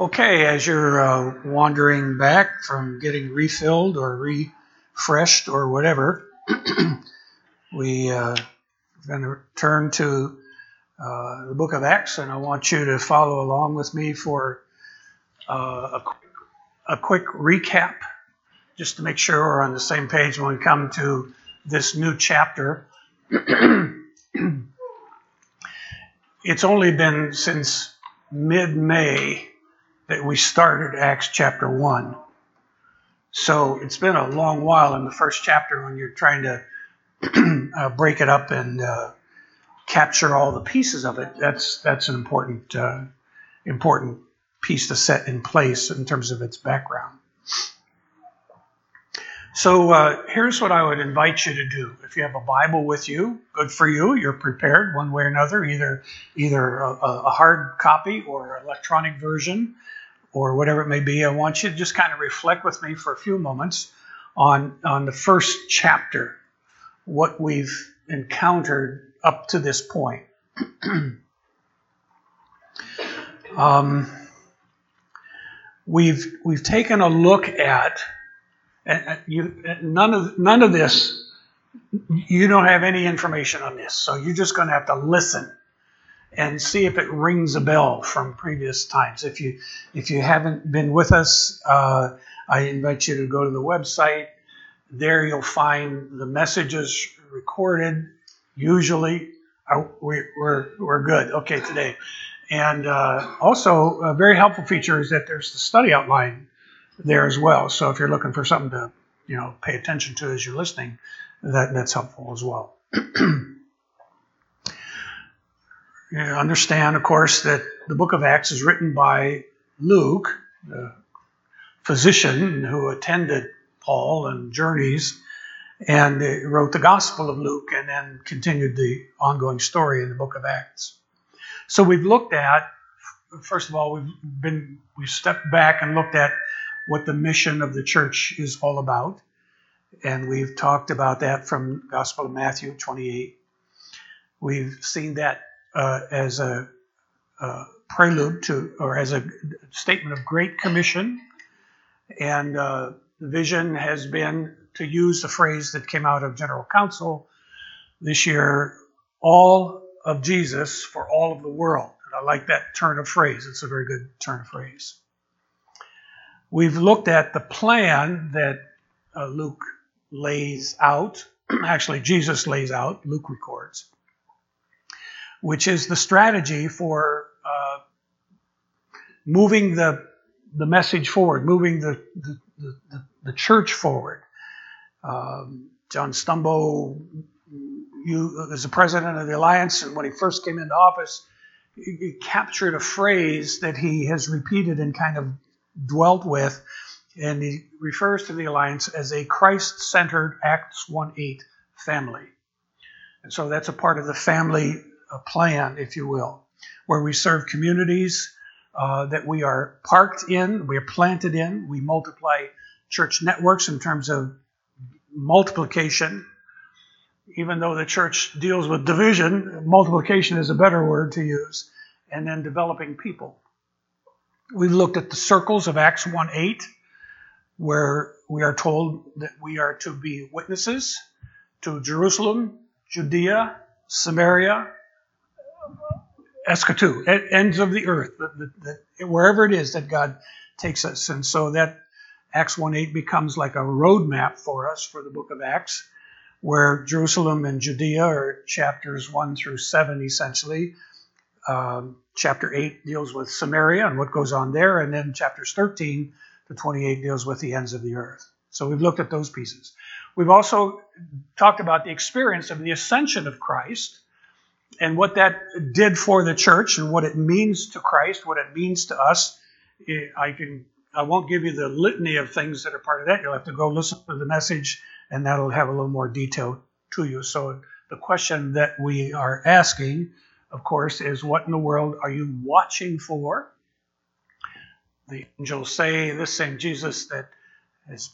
Okay, as you're uh, wandering back from getting refilled or refreshed or whatever, uh, are going to turn to uh, the book of Acts, and I want you to follow along with me for uh, a, a quick recap, just to make sure we're on the same page when we come to this new chapter. it's only been since mid May that we started Acts chapter 1. So it's been a long while in the first chapter when you're trying to uh, break it up and uh, capture all the pieces of it. That's that's an important uh, important piece to set in place in terms of its background. So uh, here's what I would invite you to do. If you have a Bible with you, good for you. You're prepared one way or another, either either a, a hard copy or electronic version, or whatever it may be. I want you to just kind of reflect with me for a few moments on on the first chapter, what we've encountered up to this point. um, we've we've taken a look at you, none of none of this. You don't have any information on this, so you're just going to have to listen and see if it rings a bell from previous times. If you if you haven't been with us, uh, I invite you to go to the website. There you'll find the messages recorded. Usually, uh, we, we're we're good. Okay, today, and uh, also a very helpful feature is that there's the study outline there as well. So if you're looking for something to, you know, pay attention to as you're listening, that, that's helpful as well. you understand, of course, that the book of Acts is written by Luke, the physician who attended Paul and journeys, and wrote the Gospel of Luke and then continued the ongoing story in the book of Acts. So we've looked at, first of all, we've been, we've stepped back and looked at what the mission of the church is all about. And we've talked about that from Gospel of Matthew 28. We've seen that uh, as a, a, prelude to, or as a statement of great commission. And uh, the vision has been to use the phrase that came out of General Council this year all of Jesus for all of the world. And I like that turn of phrase. It's a very good turn of phrase. We've looked at the plan that uh, Luke lays out, actually, Jesus lays out, Luke records, which is the strategy for uh, moving the, the message forward, moving the, the, the, the church forward. Um, John Stumbo you, as the president of the alliance, and when he first came into office, he captured a phrase that he has repeated and kind of dwelt with, and he refers to the alliance as a Christ centered Acts 1 8 family. And so that's a part of the family uh, plan, if you will, where we serve communities uh, that we are parked in, we are planted in, we multiply church networks in terms of multiplication. Even though the church deals with division, multiplication is a better word to use, and then developing people. We've looked at the circles of Acts 1 8, where we are told that we are to be witnesses to Jerusalem, Judea, Samaria, Eschatou, ends of the earth, the, the, the, wherever it is that God takes us. And so that Acts 1 8 becomes like a roadmap for us for the book of Acts, where Jerusalem and Judea are chapters 1 through 7 essentially. Um, chapter 8 deals with Samaria and what goes on there, and then chapters 13 to 28 deals with the ends of the earth. So we've looked at those pieces. We've also talked about the experience of the ascension of Christ and what that did for the church and what it means to Christ, what it means to us. Eh, I can I won't give you the litany of things that are part of that. You'll have to go listen to the message, and that'll have a little more detail to you. So the question that we are asking of course, is what in the world are you watching for? The angels say this same Jesus that is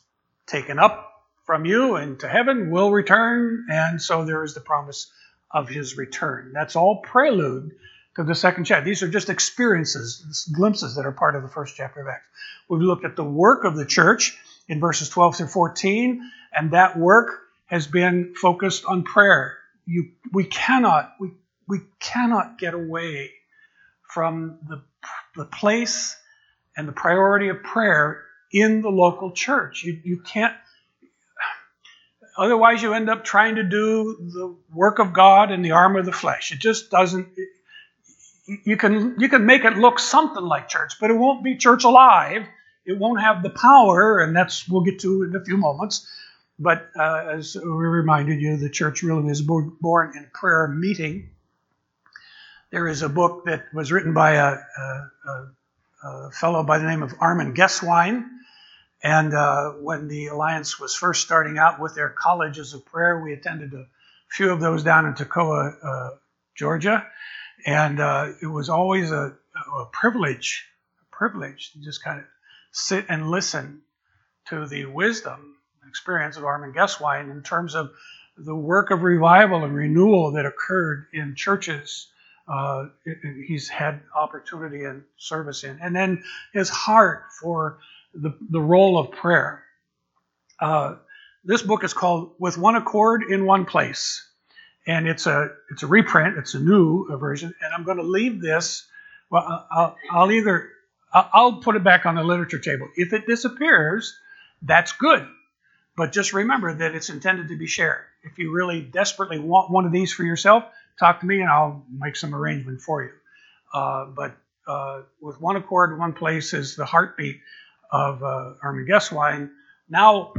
taken up from you into heaven will return, and so there is the promise of his return. That's all prelude to the second chapter. These are just experiences, glimpses that are part of the first chapter of Acts. We've looked at the work of the church in verses 12 through 14, and that work has been focused on prayer. You, we cannot, we, we cannot get away from the, the place and the priority of prayer in the local church. You, you can't, otherwise, you end up trying to do the work of God in the arm of the flesh. It just doesn't, you can, you can make it look something like church, but it won't be church alive. It won't have the power, and that's we'll get to in a few moments. But uh, as we reminded you, the church really was born in prayer meeting. There is a book that was written by a, a, a fellow by the name of Armin Gesswein. And uh, when the Alliance was first starting out with their colleges of prayer, we attended a few of those down in Toccoa, uh, Georgia. And uh, it was always a, a privilege, a privilege to just kind of sit and listen to the wisdom and experience of Armin Gesswein in terms of the work of revival and renewal that occurred in churches uh, he's had opportunity and service in. And then his heart for the, the role of prayer. Uh, this book is called With One Accord in One Place. And it's a it's a reprint. It's a new version. And I'm going to leave this. Well, I'll, I'll either I'll put it back on the literature table. If it disappears, that's good. But just remember that it's intended to be shared. If you really desperately want one of these for yourself, talk to me and I'll make some arrangement for you. Uh, but uh, with one accord, in one place is the heartbeat of uh, Armin Gesswein. Now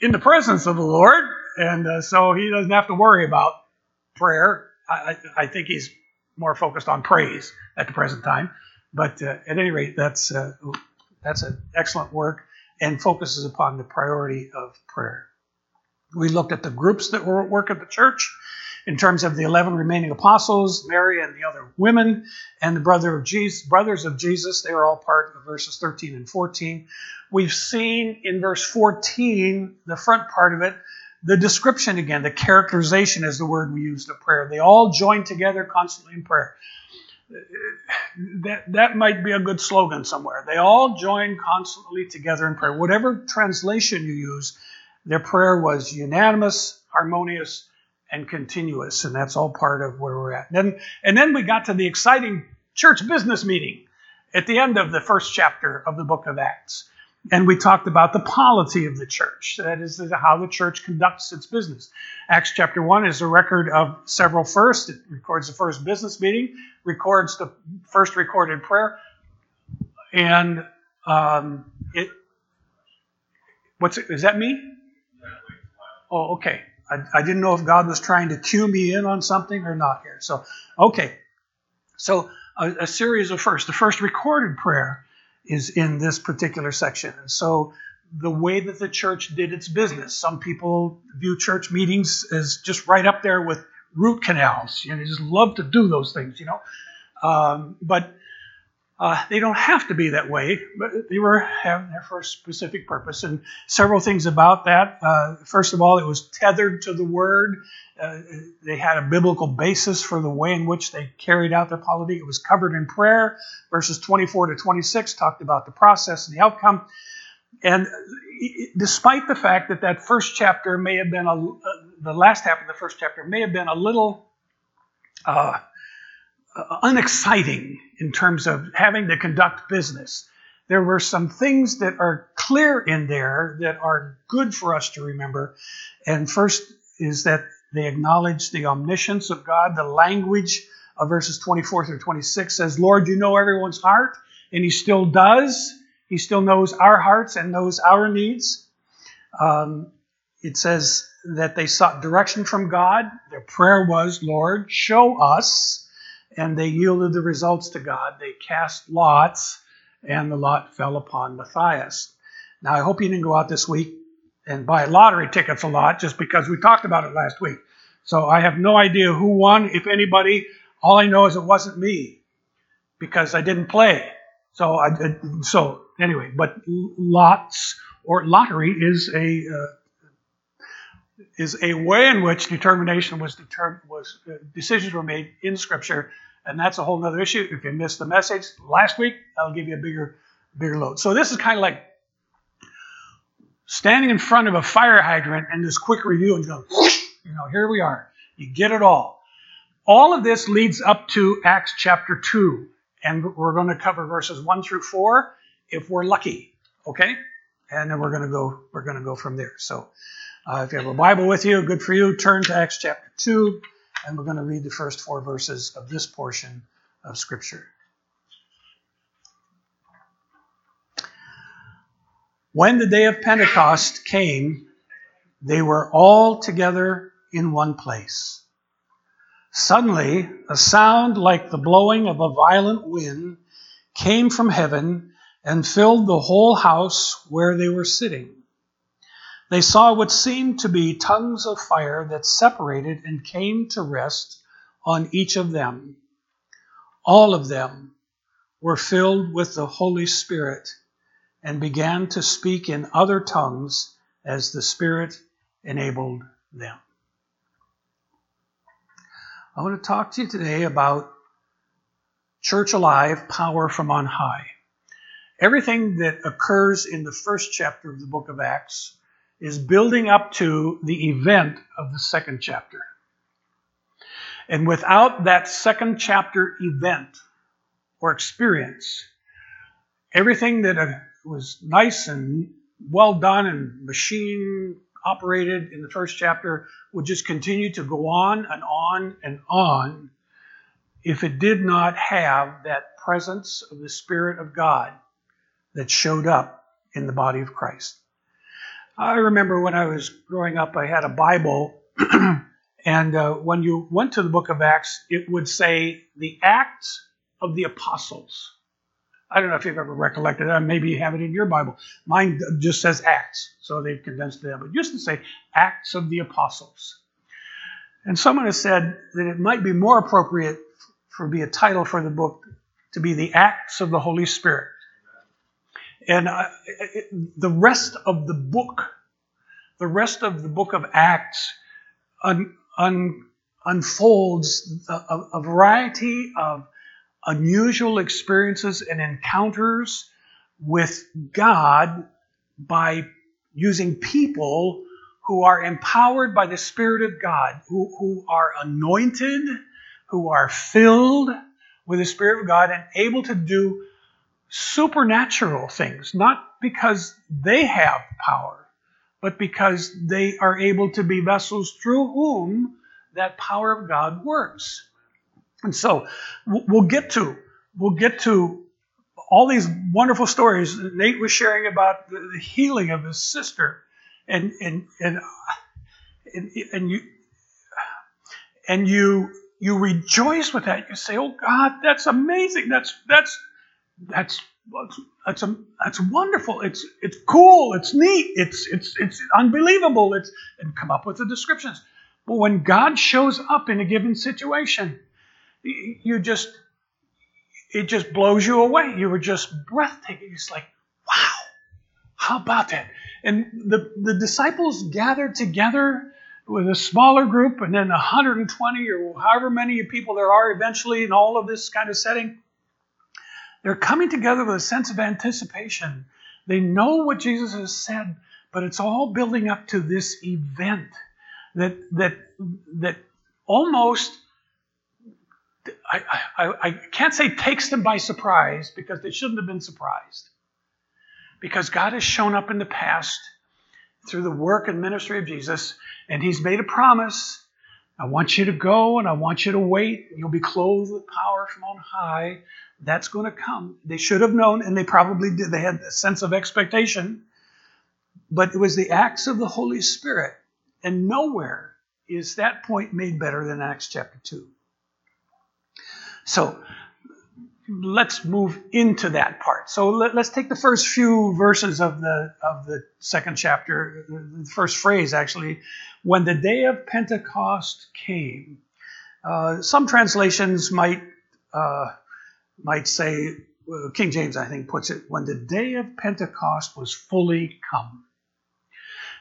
in the presence of the Lord, and uh, so he doesn't have to worry about prayer. I, I, think he's more focused on praise at the present time. But uh, at any rate, that's uh, that's an excellent work and focuses upon the priority of prayer. We looked at the groups that were at work at the church in terms of the 11 remaining apostles, Mary and the other women, and the brother of Jesus, brothers of Jesus. They are all part of verses 13 and 14. We've seen in verse 14, the front part of it, the description again, the characterization is the word we used of prayer. They all join together constantly in prayer. That, that might be a good slogan somewhere. They all join constantly together in prayer. Whatever translation you use, their prayer was unanimous, harmonious, and continuous, and that's all part of where we're at. And then, and then we got to the exciting church business meeting at the end of the first chapter of the book of Acts. And we talked about the polity of the church. That is how the church conducts its business. Acts chapter 1 is a record of several firsts. It records the first business meeting, records the first recorded prayer, and um, it. What's it? Is that me? Oh, okay. I, I didn't know if God was trying to cue me in on something or not here. So, okay. So, a, a series of firsts. The first recorded prayer is in this particular section. And so, the way that the church did its business, some people view church meetings as just right up there with root canals. You know, they just love to do those things, you know. Um, but uh, they don't have to be that way, but they were having there for a specific purpose. And several things about that. Uh, first of all, it was tethered to the Word. Uh, they had a biblical basis for the way in which they carried out their polity. It was covered in prayer. Verses 24 to 26 talked about the process and the outcome. And despite the fact that that first chapter may have been a, uh, the last half of the first chapter may have been a little uh, unexciting in terms of having to conduct business. There were some things that are clear in there that are good for us to remember. And first is that they acknowledge the omniscience of God. The language of verses 24 through 26 says, Lord, you know everyone's heart. And He still does. He still knows our hearts and knows our needs. Um, it says that they sought direction from God. Their prayer was, Lord, show us and they yielded the results to God. They cast lots, and the lot fell upon Matthias. Now, I hope you didn't go out this week and buy lottery tickets a lot just because we talked about it last week. So I have no idea who won, if anybody. All I know is it wasn't me because I didn't play. So I so anyway, but lots or lottery is a uh, is a way in which determination was determined was uh, decisions were made in Scripture and that's a whole other issue. If you missed the message last week, I'll give you a bigger, bigger load. So this is kind of like standing in front of a fire hydrant and this quick review and go, you know, here we are. You get it all. All of this leads up to Acts chapter 2, and we're going to cover verses 1 through 4 if we're lucky, okay? And then we're going to go we're going to go from there. So, uh, if you have a Bible with you, good for you. Turn to Acts chapter 2, and we're going to read the first four verses of this portion of Scripture. When the day of Pentecost came, they were all together in one place. Suddenly, a sound like the blowing of a violent wind came from heaven and filled the whole house where they were sitting. They saw what seemed to be tongues of fire that separated and came to rest on each of them. All of them were filled with the Holy Spirit and began to speak in other tongues as the Spirit enabled them. I want to talk to you today about church alive, power from on high. Everything that occurs in the first chapter of the book of Acts is building up to the event of the second chapter. And without that second chapter event or experience, everything that uh, was nice and well done and machine operated in the first chapter would just continue to go on and on and on if it did not have that presence of the Spirit of God that showed up in the body of Christ. I remember when I was growing up, I had a Bible, and uh, when you went to the book of Acts, it would say the Acts of the Apostles. I don't know if you've ever recollected that. Maybe you have it in your Bible. Mine just says Acts, so they've condensed it. But used to say Acts of the Apostles. And someone has said that it might be more appropriate for be a title for the book to be the Acts of the Holy Spirit. And the rest of the book, the rest of the book of Acts, un, un, unfolds a, a variety of unusual experiences and encounters with God by using people who are empowered by the Spirit of God, who, who are anointed, who are filled with the Spirit of God, and able to do supernatural things, not because they have power, but because they are able to be vessels through whom that power of God works. And so we'll get to we'll get to all these wonderful stories. Nate was sharing about the healing of his sister, and and and and, and you and you you rejoice with that. You say, "Oh God, that's amazing. That's that's that's that's a, that's wonderful. It's it's cool. It's neat. It's it's it's unbelievable. It's and come up with the descriptions. But when God shows up in a given situation, you just it just blows you away. You were just breathtaking. It's like, wow, how about that? And the, the disciples gathered together with a smaller group and then 120 or however many people there are eventually in all of this kind of setting. They're coming together with a sense of anticipation. They know what Jesus has said, but it's all building up to this event that that that almost I, I, I can't say takes them by surprise because they shouldn't have been surprised. Because God has shown up in the past through the work and ministry of Jesus, and He's made a promise. I want you to go and I want you to wait. You'll be clothed with power from on high. That's going to come. They should have known, and they probably did. They had a sense of expectation. But it was the acts of the Holy Spirit. And nowhere is that point made better than Acts chapter 2. So let's move into that part. So let, us take the first few verses of the of the second chapter, the first phrase actually, when the day of Pentecost came. Uh, some translations might uh, might say King James, I think, puts it when the day of Pentecost was fully come.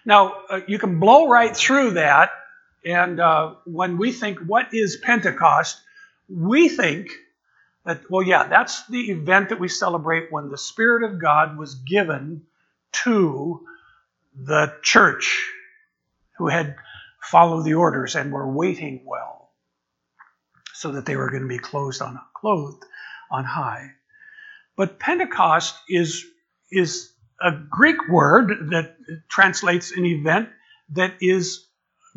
Now uh, you can blow right through that, and uh, when we think what is Pentecost, we think that, well, yeah, that's the event that we celebrate when the Spirit of God was given to the church who had followed the orders and were waiting well so that they were going to be clothed on, clothed on high. But Pentecost is, is a Greek word that translates an event that is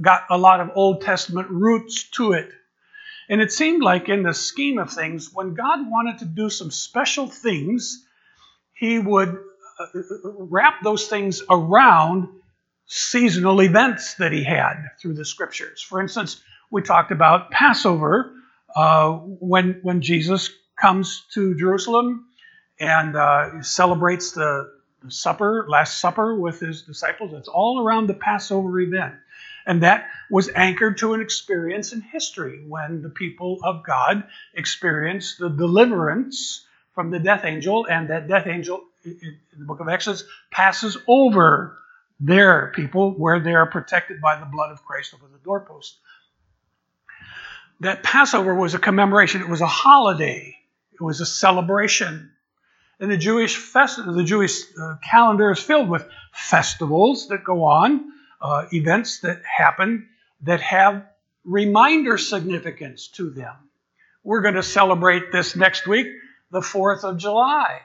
got a lot of Old Testament roots to it. And it seemed like, in the scheme of things, when God wanted to do some special things, He would uh, wrap those things around seasonal events that He had through the scriptures. For instance, we talked about Passover uh, when, when Jesus comes to Jerusalem and uh, celebrates the, supper, Last Supper with his disciples. It's all around the Passover event. And that was anchored to an experience in history when the people of God experienced the deliverance from the death angel, and that death angel in the book of Exodus passes over their people where they are protected by the blood of Christ over the doorpost. That Passover was a commemoration, it was a holiday, it was a celebration. And the Jewish fest- the Jewish uh, calendar is filled with festivals that go on uh, events that happen that have reminder significance to them. We're going to celebrate this next week, the 4th of July.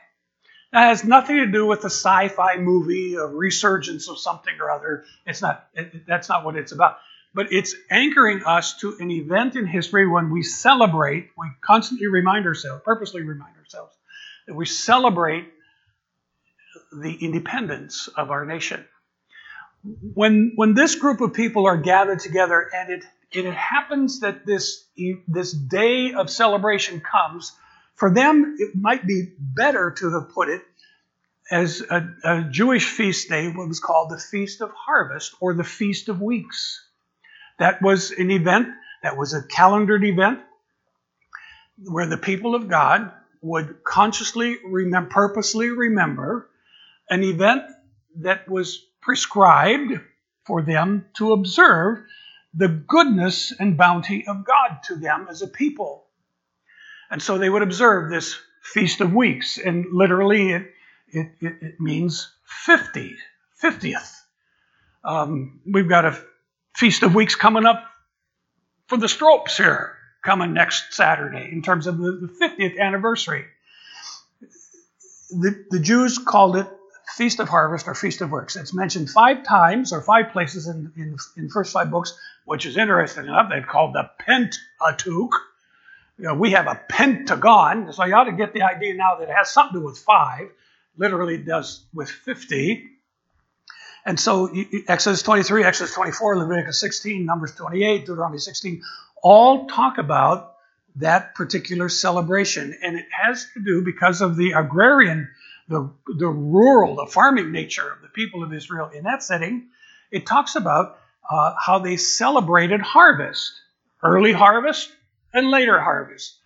That has nothing to do with the sci-fi movie, a resurgence of something or other. It's not. It, that's not what it's about. But it's anchoring us to an event in history when we celebrate. We constantly remind ourselves, purposely remind ourselves, that we celebrate the independence of our nation when when this group of people are gathered together and it it happens that this this day of celebration comes for them it might be better to have put it as a, a Jewish feast day what was called the feast of harvest or the feast of weeks that was an event that was a calendared event where the people of God would consciously remember purposely remember an event that was prescribed for them to observe the goodness and bounty of God to them as a people. And so they would observe this Feast of Weeks, and literally it, it, it means 50, 50th. Um, we've got a Feast of Weeks coming up for the Stropes here, coming next Saturday, in terms of the, the 50th anniversary. The, the Jews called it Feast of Harvest or Feast of Works. It's mentioned five times or five places in, in, in first five books, which is interesting enough. They've called the Pentateuch. You know, we have a pentagon, so you ought to get the idea now that it has something to do with five. Literally does with 50. And so Exodus 23, Exodus 24, Leviticus 16, Numbers 28, Deuteronomy 16, all talk about that particular celebration. And it has to do because of the agrarian the, the rural, the farming nature of the people of Israel in that setting, it talks about uh, how they celebrated harvest, early harvest and later harvest.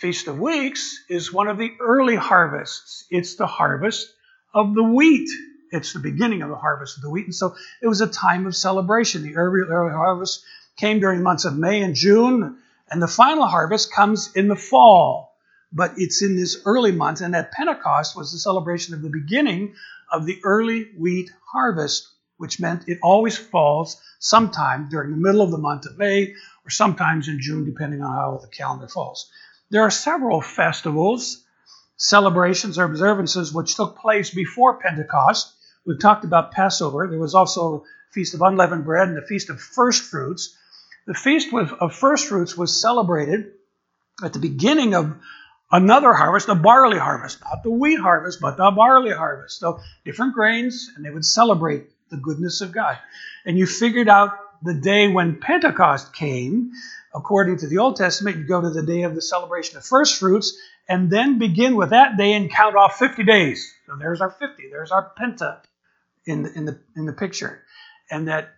Feast of Weeks is one of the early harvests. It's the harvest of the wheat. It's the beginning of the harvest of the wheat. And so it was a time of celebration. The early, early harvest came during the months of May and June, and the final harvest comes in the fall but it's in this early month, and at Pentecost was the celebration of the beginning of the early wheat harvest, which meant it always falls sometime during the middle of the month of May or sometimes in June, depending on how the calendar falls. There are several festivals, celebrations, or observances which took place before Pentecost. We've talked about Passover. There was also Feast of Unleavened Bread and the Feast of First Fruits. The Feast of First Fruits was celebrated at the beginning of another harvest, the barley harvest, not the wheat harvest, but the barley harvest. So different grains, and they would celebrate the goodness of God. And you figured out the day when Pentecost came, according to the Old Testament, you go to the day of the celebration of first fruits, and then begin with that day and count off 50 days. So there's our 50, there's our Penta in the, in the, in the picture. And that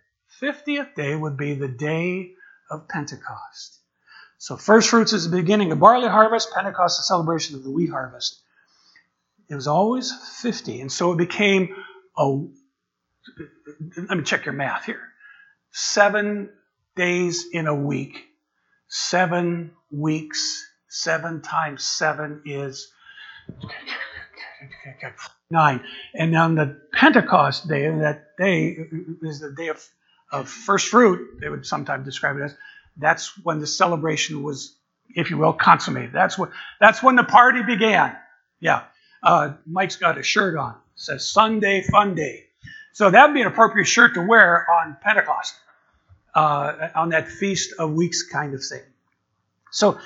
50th day would be the day of Pentecost. So first fruits is the beginning of barley harvest, Pentecost the celebration of the wheat harvest. It was always 50. And so it became a, let me check your math here. Seven days in a week. seven weeks. Seven times seven is nine. And on the Pentecost day, that day is the day of, of first fruit, they would sometimes describe it as, that's when the celebration was, if you will, consummated. That's what that's when the party began. Yeah. Uh, Mike's got a shirt on. It says Sunday Fun Day. So that would be an appropriate shirt to wear on Pentecost, uh, on that Feast of Weeks kind of thing. So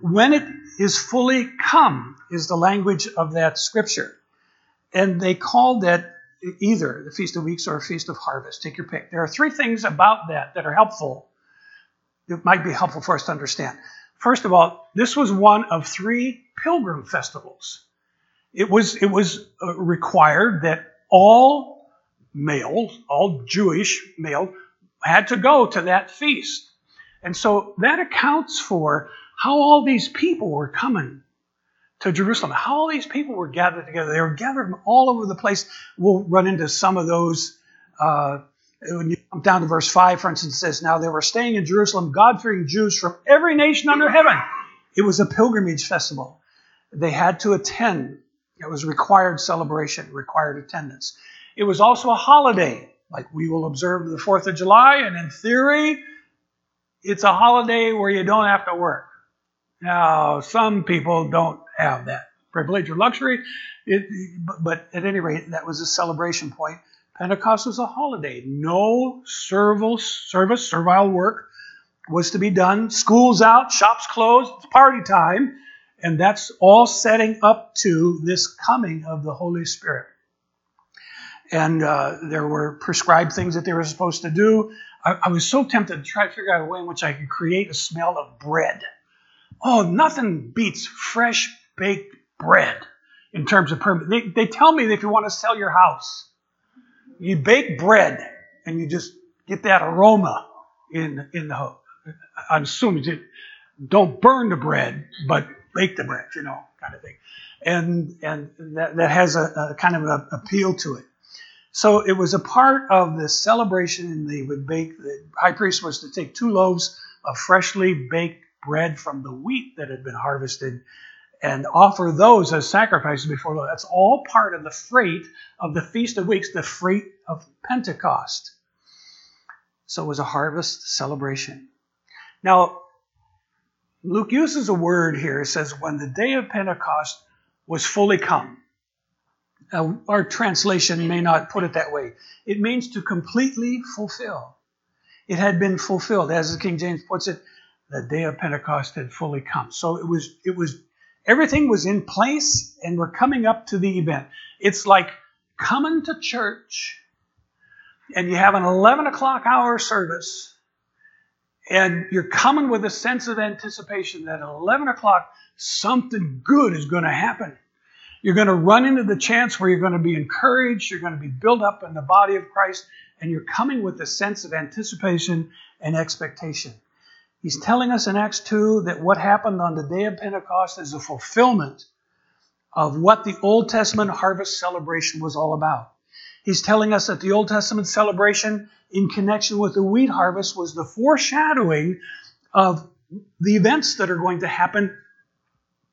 when it is fully come is the language of that scripture. And they called that either the Feast of Weeks or Feast of Harvest. Take your pick. There are three things about that that are helpful. It might be helpful for us to understand. First of all, this was one of three pilgrim festivals. It was, it was uh, required that all males, all Jewish males, had to go to that feast. And so that accounts for how all these people were coming to Jerusalem, how all these people were gathered together. They were gathered from all over the place. We'll run into some of those. Uh, when you come down to verse 5, for instance, it says, Now they were staying in Jerusalem, God fearing Jews from every nation under heaven. It was a pilgrimage festival. They had to attend. It was required celebration, required attendance. It was also a holiday, like we will observe the 4th of July, and in theory, it's a holiday where you don't have to work. Now, some people don't have that privilege or luxury, it, but at any rate, that was a celebration point. Pentecost was a holiday. No servile service, servile work was to be done. School's out, shops closed, it's party time. And that's all setting up to this coming of the Holy Spirit. And uh, there were prescribed things that they were supposed to do. I, I was so tempted to try to figure out a way in which I could create a smell of bread Oh, nothing beats fresh baked bread in terms of permit. They, they tell me that if you want to sell your house, you bake bread and you just get that aroma in in the. I'm assuming don't burn the bread, but bake the bread, you know, kind of thing, and and that that has a, a kind of an appeal to it. So it was a part of the celebration, and they would bake. The high priest was to take two loaves of freshly baked bread from the wheat that had been harvested and offer those as sacrifices before the Lord. That's all part of the freight of the Feast of Weeks, the freight of Pentecost. So it was a harvest celebration. Now, Luke uses a word here. It says, when the day of Pentecost was fully come. Now, our translation may not put it that way. It means to completely fulfill. It had been fulfilled. As the King James puts it, the day of Pentecost had fully come. So it was, it was, everything was in place and we're coming up to the event. It's like coming to church and you have an 11 o'clock hour service and you're coming with a sense of anticipation that at 11 o'clock something good is going to happen. You're going to run into the chance where you're going to be encouraged, you're going to be built up in the body of Christ, and you're coming with a sense of anticipation and expectation. He's telling us in Acts 2 that what happened on the day of Pentecost is a fulfillment of what the Old Testament harvest celebration was all about. He's telling us that the Old Testament celebration in connection with the wheat harvest was the foreshadowing of the events that are going to happen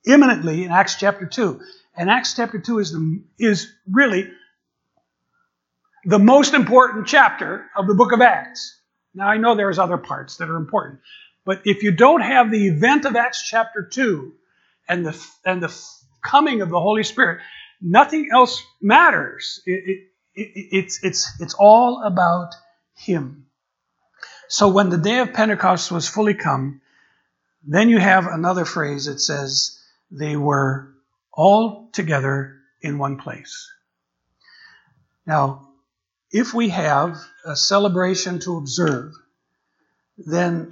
imminently in Acts chapter 2. And Acts chapter 2 is, the, is really the most important chapter of the book of Acts. Now, I know there's other parts that are important, but if you don't have the event of Acts chapter 2 and the, and the coming of the Holy Spirit, nothing else matters. It, it, it, it's, it's, it's all about Him. So when the day of Pentecost was fully come, then you have another phrase that says they were all together in one place. Now, if we have a celebration to observe, then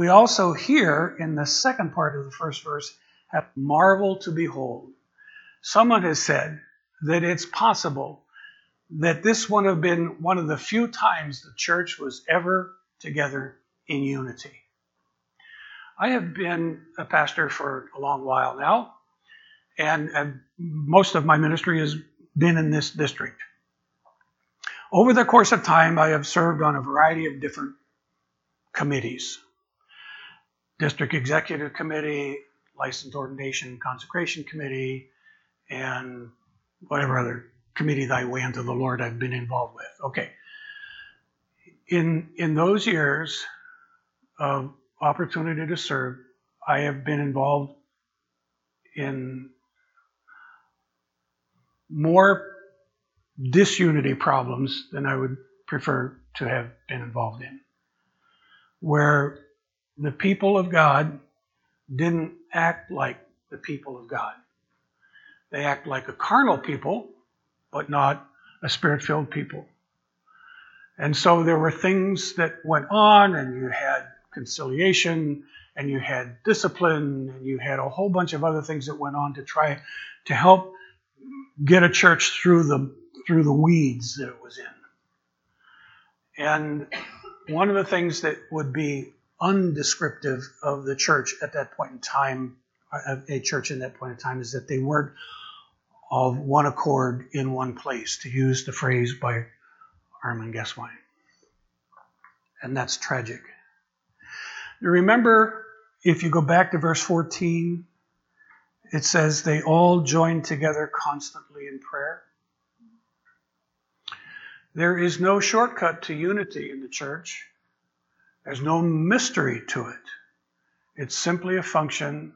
we also here in the second part of the first verse have marvel to behold. Someone has said that it's possible that this would have been one of the few times the church was ever together in unity. I have been a pastor for a long while now, and, and most of my ministry has been in this district. Over the course of time, I have served on a variety of different committees district executive committee, license ordination consecration committee, and whatever other committee thy way unto the Lord I've been involved with. Okay. In in those years of opportunity to serve, I have been involved in more disunity problems than I would prefer to have been involved in. Where the people of God didn't act like the people of God. They act like a carnal people, but not a spirit filled people. And so there were things that went on, and you had conciliation, and you had discipline, and you had a whole bunch of other things that went on to try to help get a church through the through the weeds that it was in. And one of the things that would be undescriptive of the church at that point in time, uh, a church in that point in time, is that they weren't of one accord in one place, to use the phrase by Armin Gesswein. And that's tragic. Remember, if you go back to verse 14, it says they all joined together constantly in prayer. There is no shortcut to unity in the church. There's no mystery to it. It's simply a function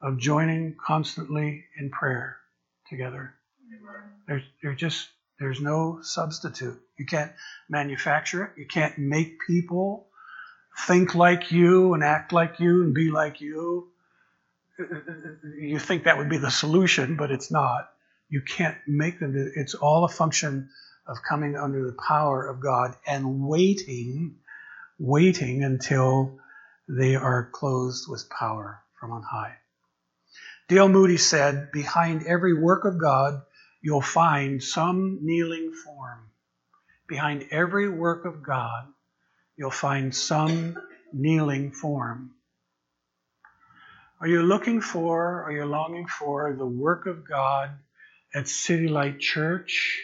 of joining constantly in prayer together. There's, there's just there's no substitute. You can't manufacture it. You can't make people think like you and act like you and be like you. You think that would be the solution, but it's not. You can't make them. It's all a function of coming under the power of God and waiting, waiting until they are clothed with power from on high. D.L. Moody said, Behind every work of God, you'll find some kneeling form. Behind every work of God, you'll find some kneeling form. Are you looking for, are you longing for the work of God at City Light Church?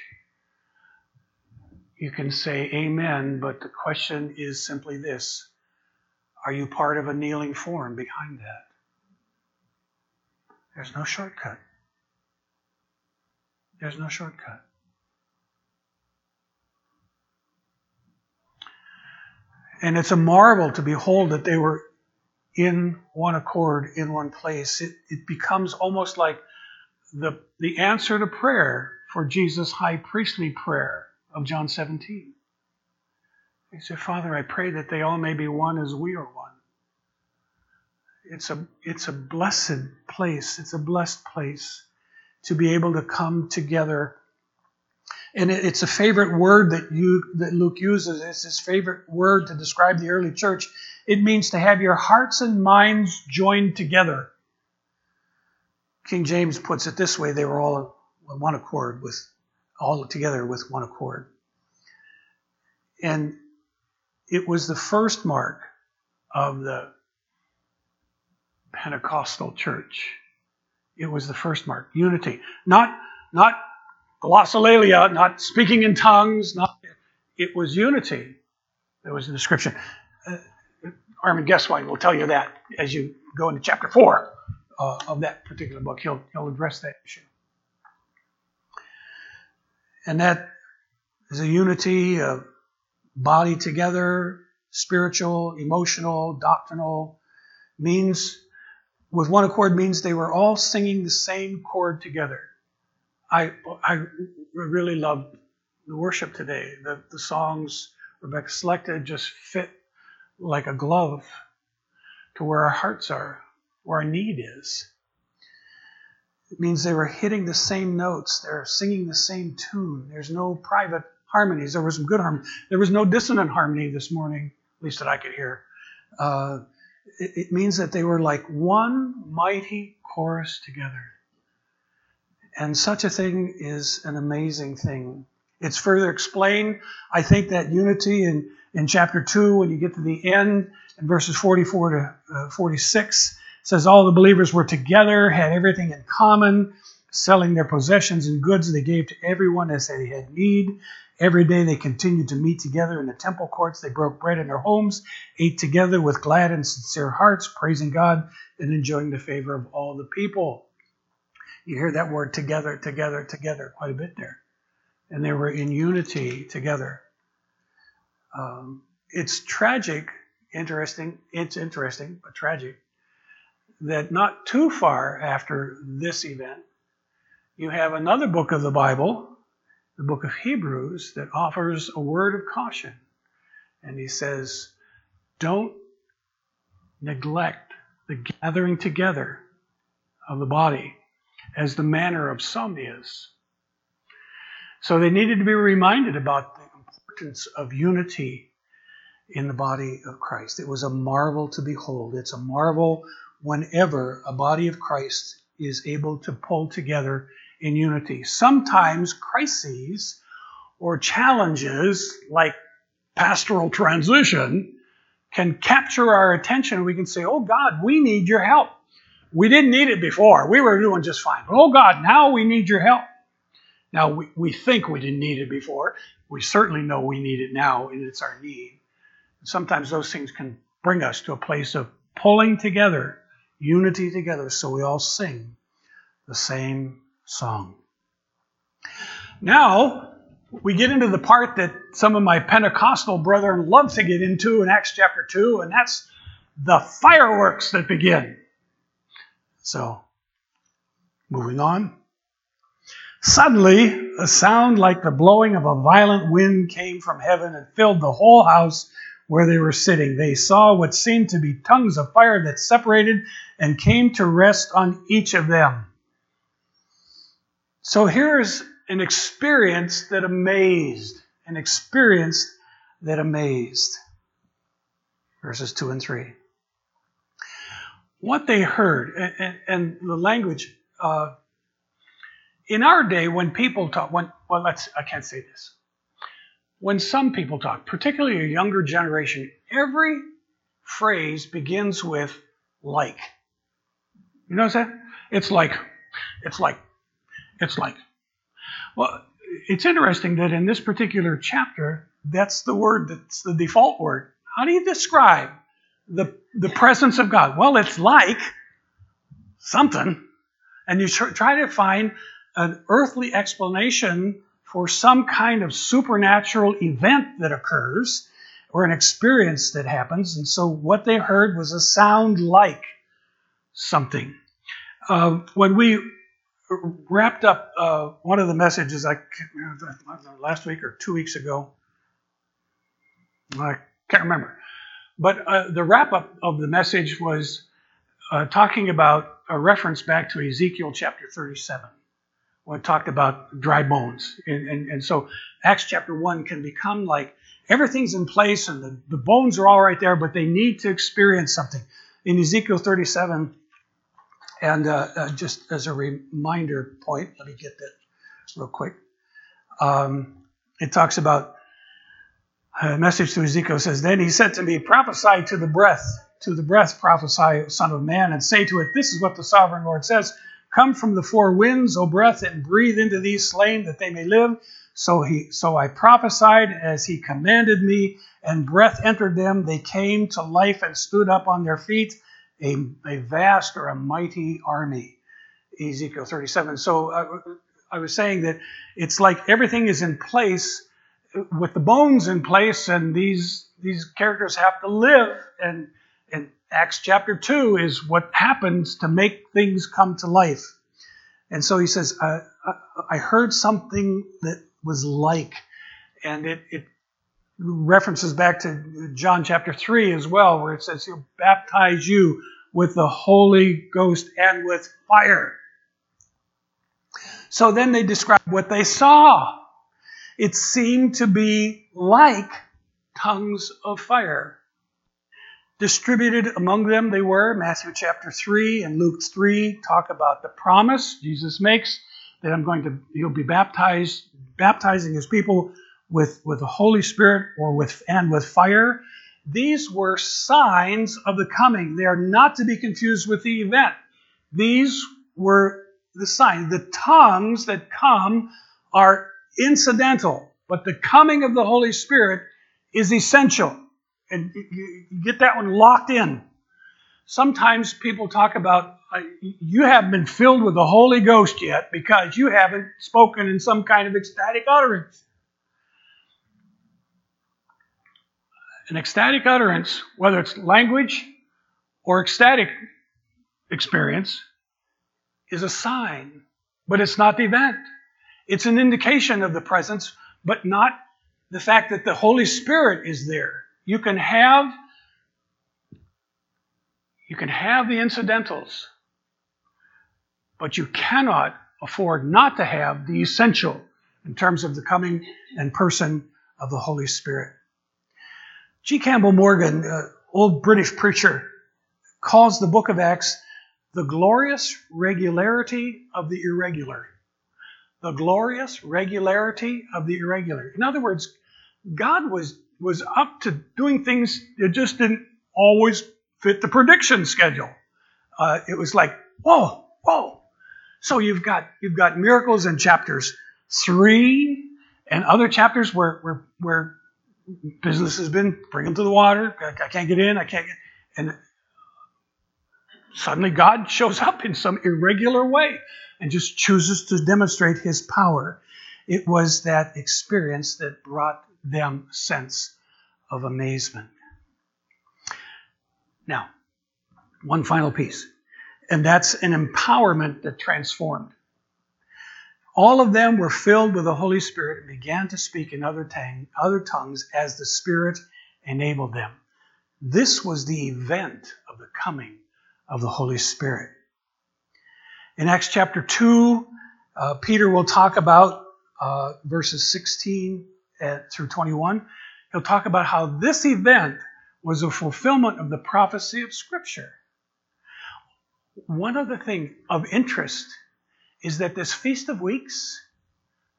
You can say amen, but the question is simply this Are you part of a kneeling form behind that? There's no shortcut. There's no shortcut. And it's a marvel to behold that they were in one accord, in one place. It, it becomes almost like the, the answer to prayer for Jesus' high priestly prayer of John 17. He said, Father, I pray that they all may be one as we are one it's a it's a blessed place. It's a blessed place to be able to come together. And it, it's a favorite word that you that Luke uses. It's his favorite word to describe the early church. It means to have your hearts and minds joined together. King James puts it this way: they were all in one accord with all together with one accord. And it was the first mark of the Pentecostal church. It was the first mark. Unity. Not, not glossolalia, not speaking in tongues, not, it was unity. There was a description. Uh, Armin Gesswein will tell you that as you go into chapter 4 uh, of that particular book. He'll, he'll address that issue. And that is a unity of body together, spiritual, emotional, doctrinal, means with one accord means they were all singing the same chord together. I, I really loved the worship today. The, the songs Rebecca selected just fit like a glove to where our hearts are, where our need is. It means they were hitting the same notes, they're singing the same tune. There's no private harmonies. There was some good harmony. There was no dissonant harmony this morning, at least that I could hear. Uh, it means that they were like one mighty chorus together. And such a thing is an amazing thing. It's further explained, I think, that unity in, in chapter 2, when you get to the end, in verses 44 to uh, 46, says all the believers were together, had everything in common, Selling their possessions and goods, they gave to everyone as they had need. Every day they continued to meet together in the temple courts. They broke bread in their homes, ate together with glad and sincere hearts, praising God and enjoying the favor of all the people. You hear that word together, together, together quite a bit there. And they were in unity together. Um, it's tragic, interesting, it's interesting, but tragic, that not too far after this event, you have another book of the Bible the book of Hebrews that offers a word of caution. And he says, Don't neglect the gathering together of the body as the manner of some is. So they needed to be reminded about the importance of unity in the body of Christ. It was a marvel to behold. It's a marvel whenever a body of Christ is able to pull together in unity. Sometimes crises or challenges like pastoral transition can capture our attention. We can say, Oh God, we need your help. We didn't need it before. We were doing just fine. But oh God, now we need your help. Now we, we think we didn't need it before. We certainly know we need it now, and it's our need. Sometimes those things can bring us to a place of pulling together, unity together, so we all sing the same song. Now, we get into the part that some of my Pentecostal brethren love to get into in Acts chapter 2, and that's the fireworks that begin. So, moving on. Suddenly, a sound like the blowing of a violent wind came from heaven and filled the whole house where they were sitting. They saw what seemed to be tongues of fire that separated and came to rest on each of them. So here's an experience that amazed, an experience that amazed. Verses 2 and 3. What they heard, and, and the language, uh, in our day, when people talk, when, well, let's, I can't say this. When some people talk, particularly a younger generation, every phrase begins with like. You notice that? It's like, it's like it's like. Well, it's interesting that in this particular chapter, that's the word that's the default word. How do you describe the, the presence of God? Well, it's like something, and you try to find an earthly explanation for some kind of supernatural event that occurs or an experience that happens. And so what they heard was a sound like something. Uh, when we wrapped up uh, one of the messages I last week or two weeks ago. I can't remember, but uh, the wrap up of the message was uh, talking about a reference back to Ezekiel chapter 37, it talked about dry bones, and, and, and so Acts chapter one can become like everything's in place and the, the bones are all right there, but they need to experience something. In Ezekiel 37, and uh, uh, just as a reminder point, let me get that real quick. Um, it talks about a message to Ezekiel says, Then he said to me, Prophesy to the breath, to the breath prophesy, Son of Man, and say to it, This is what the sovereign Lord says Come from the four winds, O breath, and breathe into these slain that they may live. So he so I prophesied as he commanded me, and breath entered them. They came to life and stood up on their feet a, a vast or a mighty army. Ezekiel 37. So I, uh, I was saying that it's like everything is in place with the bones in place, and these these characters have to live. And, and Acts chapter 2 is what happens to make things come to life. And so he says, uh, I heard something that was like, and it, it references back to John chapter 3 as well, where it says he'll baptize you with the Holy Ghost and with fire. So then they describe what they saw. It seemed to be like tongues of fire. Distributed among them they were. Matthew chapter 3 and Luke 3 talk about the promise Jesus makes that I'm going to, he'll be baptized, baptizing his people with, with the Holy Spirit or with and with fire. These were signs of the coming. They are not to be confused with the event. These were the sign. The tongues that come are incidental, but the coming of the Holy Spirit is essential. And you get that one locked in. Sometimes people talk about you haven't been filled with the Holy Ghost yet because you haven't spoken in some kind of ecstatic utterance. An ecstatic utterance, whether it's language or ecstatic experience, is a sign, but it's not the event. It's an indication of the presence, but not the fact that the Holy Spirit is there. You can have you can have the incidentals, but you cannot afford not to have the essential in terms of the coming and person of the Holy Spirit. G. Campbell Morgan, uh, old British preacher, calls the book of Acts the glorious regularity of the irregular. The glorious regularity of the irregular. In other words, God was, was up to doing things that just didn't always fit the prediction schedule. Uh, it was like, whoa, whoa. So you've got you've got miracles in chapters three and other chapters where where, where business has been bring them to the water. I, I can't get in. I can't get. And suddenly God shows up in some irregular way and just chooses to demonstrate his power. It was that experience that brought them sense of amazement. Now, one final piece, and that's an empowerment that transformed. All of them were filled with the Holy Spirit and began to speak in other, tang, other tongues as the Spirit enabled them. This was the event of the coming of the Holy Spirit. In Acts chapter 2, uh, Peter will talk about uh, verses 16 through 21. He'll talk about how this event was a fulfillment of the prophecy of Scripture. One other thing of interest is that this Feast of Weeks,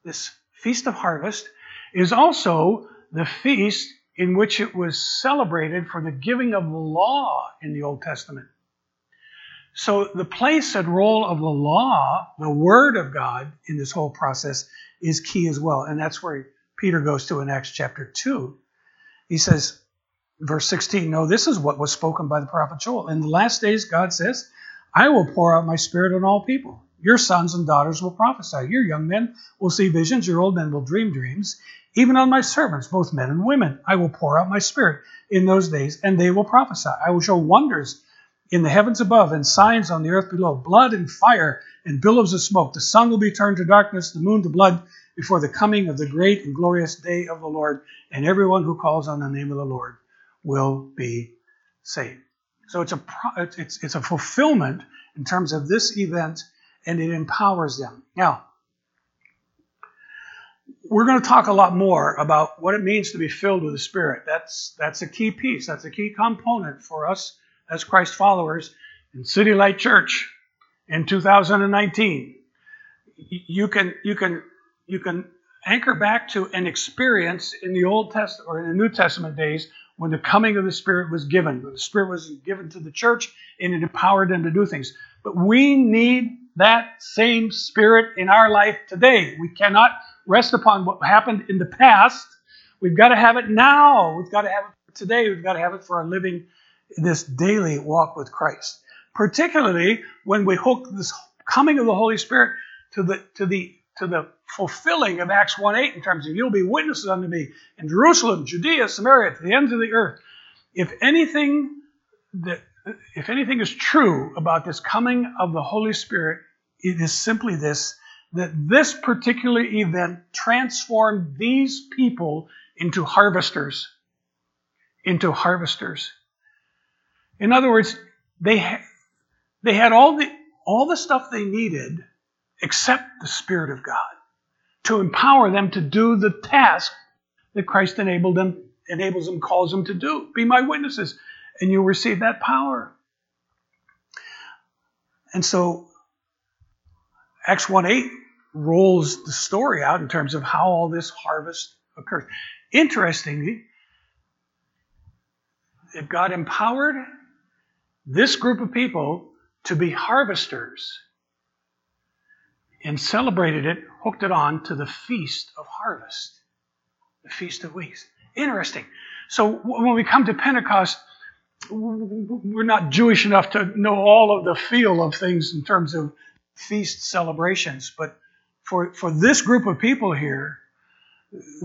this Feast of Harvest, is also the feast in which it was celebrated for the giving of the law in the Old Testament. So the place and role of the law, the Word of God in this whole process, is key as well. And that's where Peter goes to in Acts chapter 2. He says, verse 16, No, this is what was spoken by the prophet Joel. In the last days, God says, I will pour out my spirit on all people. Your sons and daughters will prophesy. Your young men will see visions. Your old men will dream dreams. Even on my servants, both men and women, I will pour out my spirit in those days, and they will prophesy. I will show wonders in the heavens above and signs on the earth below blood and fire and billows of smoke. The sun will be turned to darkness, the moon to blood before the coming of the great and glorious day of the Lord, and everyone who calls on the name of the Lord will be saved. So it's a it's it's a fulfillment in terms of this event, and it empowers them. Now, we're going to talk a lot more about what it means to be filled with the Spirit. That's that's a key piece. That's a key component for us as Christ followers in City Light Church in 2019. You can you can you can anchor back to an experience in the Old Testament or in the New Testament days when the coming of the Spirit was given. The Spirit was given to the church and it empowered them to do things. But we need that same Spirit in our life today. We cannot rest upon what happened in the past. We've got to have it now. We've got to have it today. We've got to have it for our living this daily walk with Christ. Particularly when we hook this coming of the Holy Spirit to the to the to the fulfilling of Acts 1:8 in terms of you'll be witnesses unto me in Jerusalem, Judea, Samaria, to the ends of the earth. If anything that if anything is true about this coming of the Holy Spirit, it is simply this that this particular event transformed these people into harvesters. Into harvesters. In other words, they, ha- they had all the, all the stuff they needed except the Spirit of God to empower them to do the task that Christ enabled them, enables them, calls them to do. Be my witnesses. And you'll receive that power. And so Acts 1 8 rolls the story out in terms of how all this harvest occurs. Interestingly, if God empowered this group of people to be harvesters. And celebrated it, hooked it on to the Feast of Harvest, the Feast of Weeks. Interesting. So when we come to Pentecost, we're not Jewish enough to know all of the feel of things in terms of feast celebrations, but for, for this group of people here,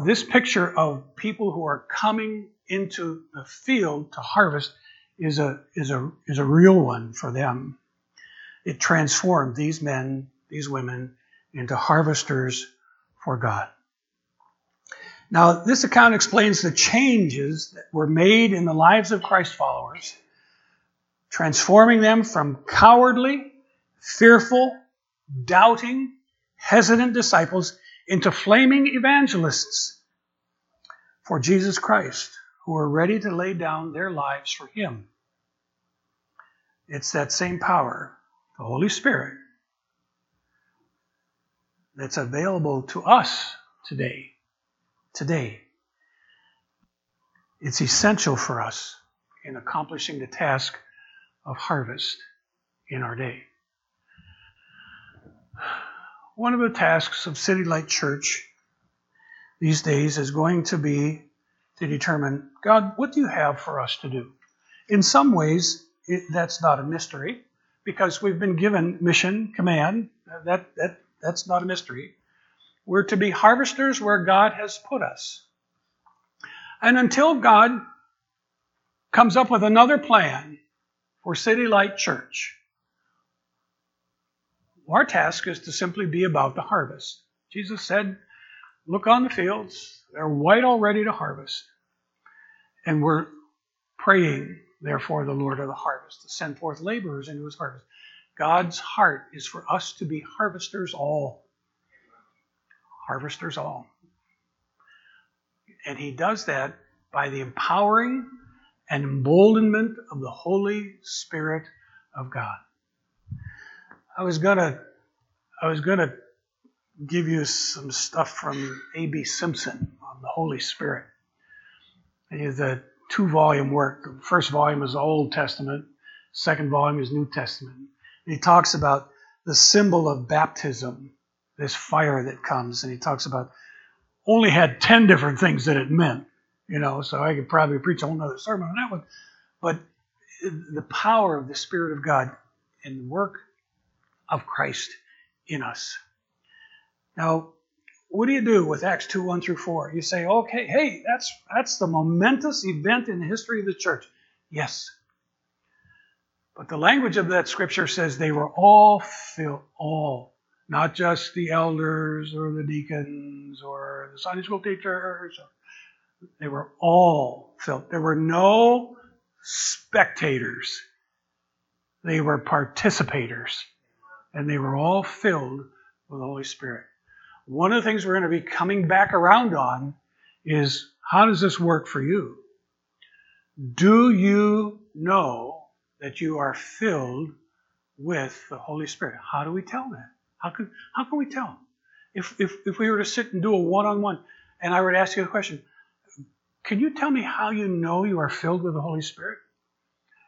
this picture of people who are coming into the field to harvest is a, is a, is a real one for them. It transformed these men, these women, into harvesters for God. Now, this account explains the changes that were made in the lives of Christ followers, transforming them from cowardly, fearful, doubting, hesitant disciples into flaming evangelists for Jesus Christ who are ready to lay down their lives for Him. It's that same power, the Holy Spirit, that's available to us today. Today. It's essential for us in accomplishing the task of harvest in our day. One of the tasks of City Light Church these days is going to be to determine God, what do you have for us to do? In some ways, it, that's not a mystery because we've been given mission, command. That, that, that's not a mystery. We're to be harvesters where God has put us. And until God comes up with another plan for City Light Church, our task is to simply be about the harvest. Jesus said, Look on the fields, they're white already to harvest. And we're praying, therefore, the Lord of the harvest to send forth laborers into his harvest. God's heart is for us to be harvesters all. Harvesters all. And he does that by the empowering and emboldenment of the Holy Spirit of God. I was gonna I was gonna give you some stuff from A.B. Simpson on the Holy Spirit. It's a two volume work. The first volume is Old Testament, second volume is New Testament. He talks about the symbol of baptism, this fire that comes, and he talks about only had 10 different things that it meant, you know, so I could probably preach a whole other sermon on that one. But the power of the Spirit of God and the work of Christ in us. Now, what do you do with Acts 2 1 through 4? You say, okay, hey, that's, that's the momentous event in the history of the church. Yes. But the language of that scripture says they were all filled, all, not just the elders or the deacons or the Sunday school teachers. They were all filled. There were no spectators, they were participators. And they were all filled with the Holy Spirit one of the things we're going to be coming back around on is how does this work for you? Do you know that you are filled with the Holy Spirit? How do we tell that? How can, how can we tell? If, if, if we were to sit and do a one on one and I were to ask you a question, can you tell me how you know you are filled with the Holy Spirit?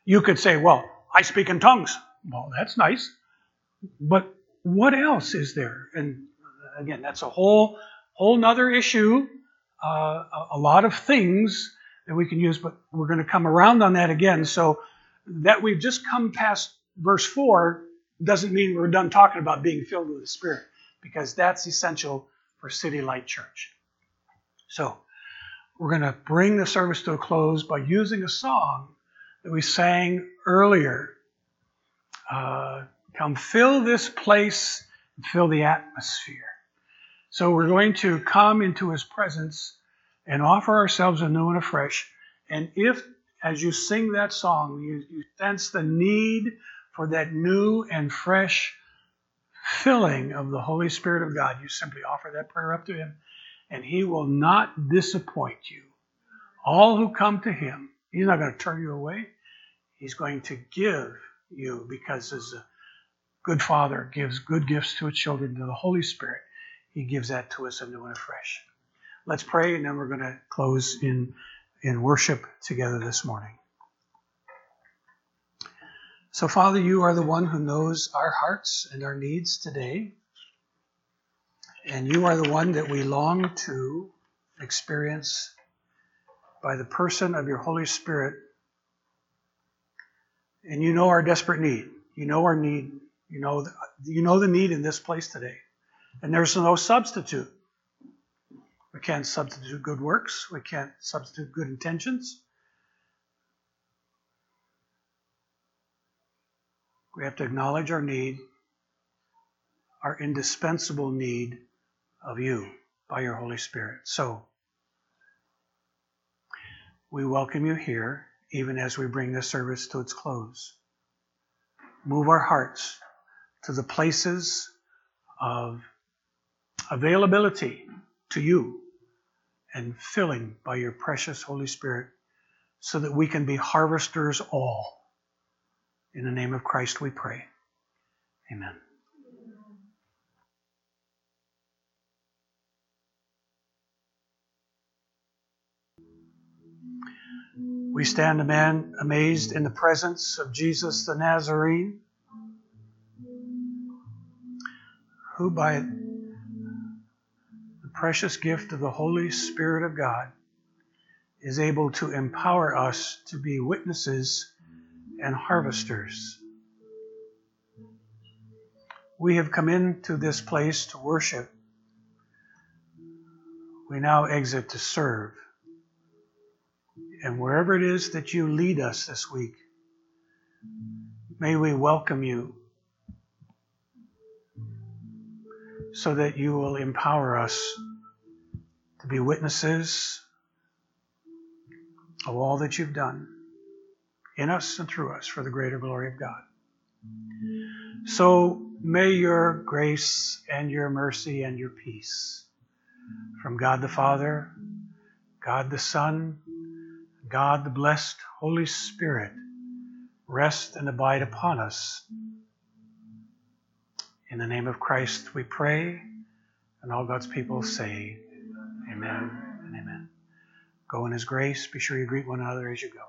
You could say, well, I speak in tongues. Well, that's nice. But what else is there? And again, that's a whole whole nother issue. Uh, a, lot of things that we can use, but we're going to come around on that again. So that we've just come past verse four doesn't mean we're done talking about being filled with the Spirit, because that's essential for City Light Church. So we're going to bring the service to a close by using a song that we sang earlier. Uh, come fill this place and fill the atmosphere. So we're going to come into his presence and offer ourselves anew and afresh. And if, as you sing that song, you, you sense the need for that new and fresh filling of the Holy Spirit of God, you simply offer that prayer up to him, and he will not disappoint you. All who come to him, he's not going to turn you away. He's going to give you, because as a good father gives good gifts to his children, to the Holy Spirit, he gives that to us anew and afresh. Let's pray, and then we're going to close in, in worship together this morning. So, Father, you are the one who knows our hearts and our needs today. And you are the one that we long to experience by the person of your Holy Spirit. And you know our desperate need. You know our need. You know, the, you know the need in this place today. And there's no substitute. We can't substitute good works. We can't substitute good intentions. We have to acknowledge our need, our indispensable need of you by your Holy Spirit. So, we welcome you here, even as we bring this service to its close. Move our hearts to the places of availability to you and filling by your precious Holy Spirit so that we can be harvesters all. In the name of Christ we pray. Amen. We stand amazed in the presence of Jesus the Nazarene, who by precious gift of the Holy Spirit of God is able to empower us to be witnesses and harvesters. We have come into this place to worship. We now exit to serve. And wherever it is that you lead us this week, may we welcome you so that you will empower us be witnesses of all that you've done in us and through us for the greater glory of God. So may your grace and your mercy and your peace from God the Father, God the Son, God the blessed Holy Spirit rest and abide upon us. In the name of Christ we pray, and all God's people say, Amen and amen. Go in His grace. Be sure you greet one another as you go.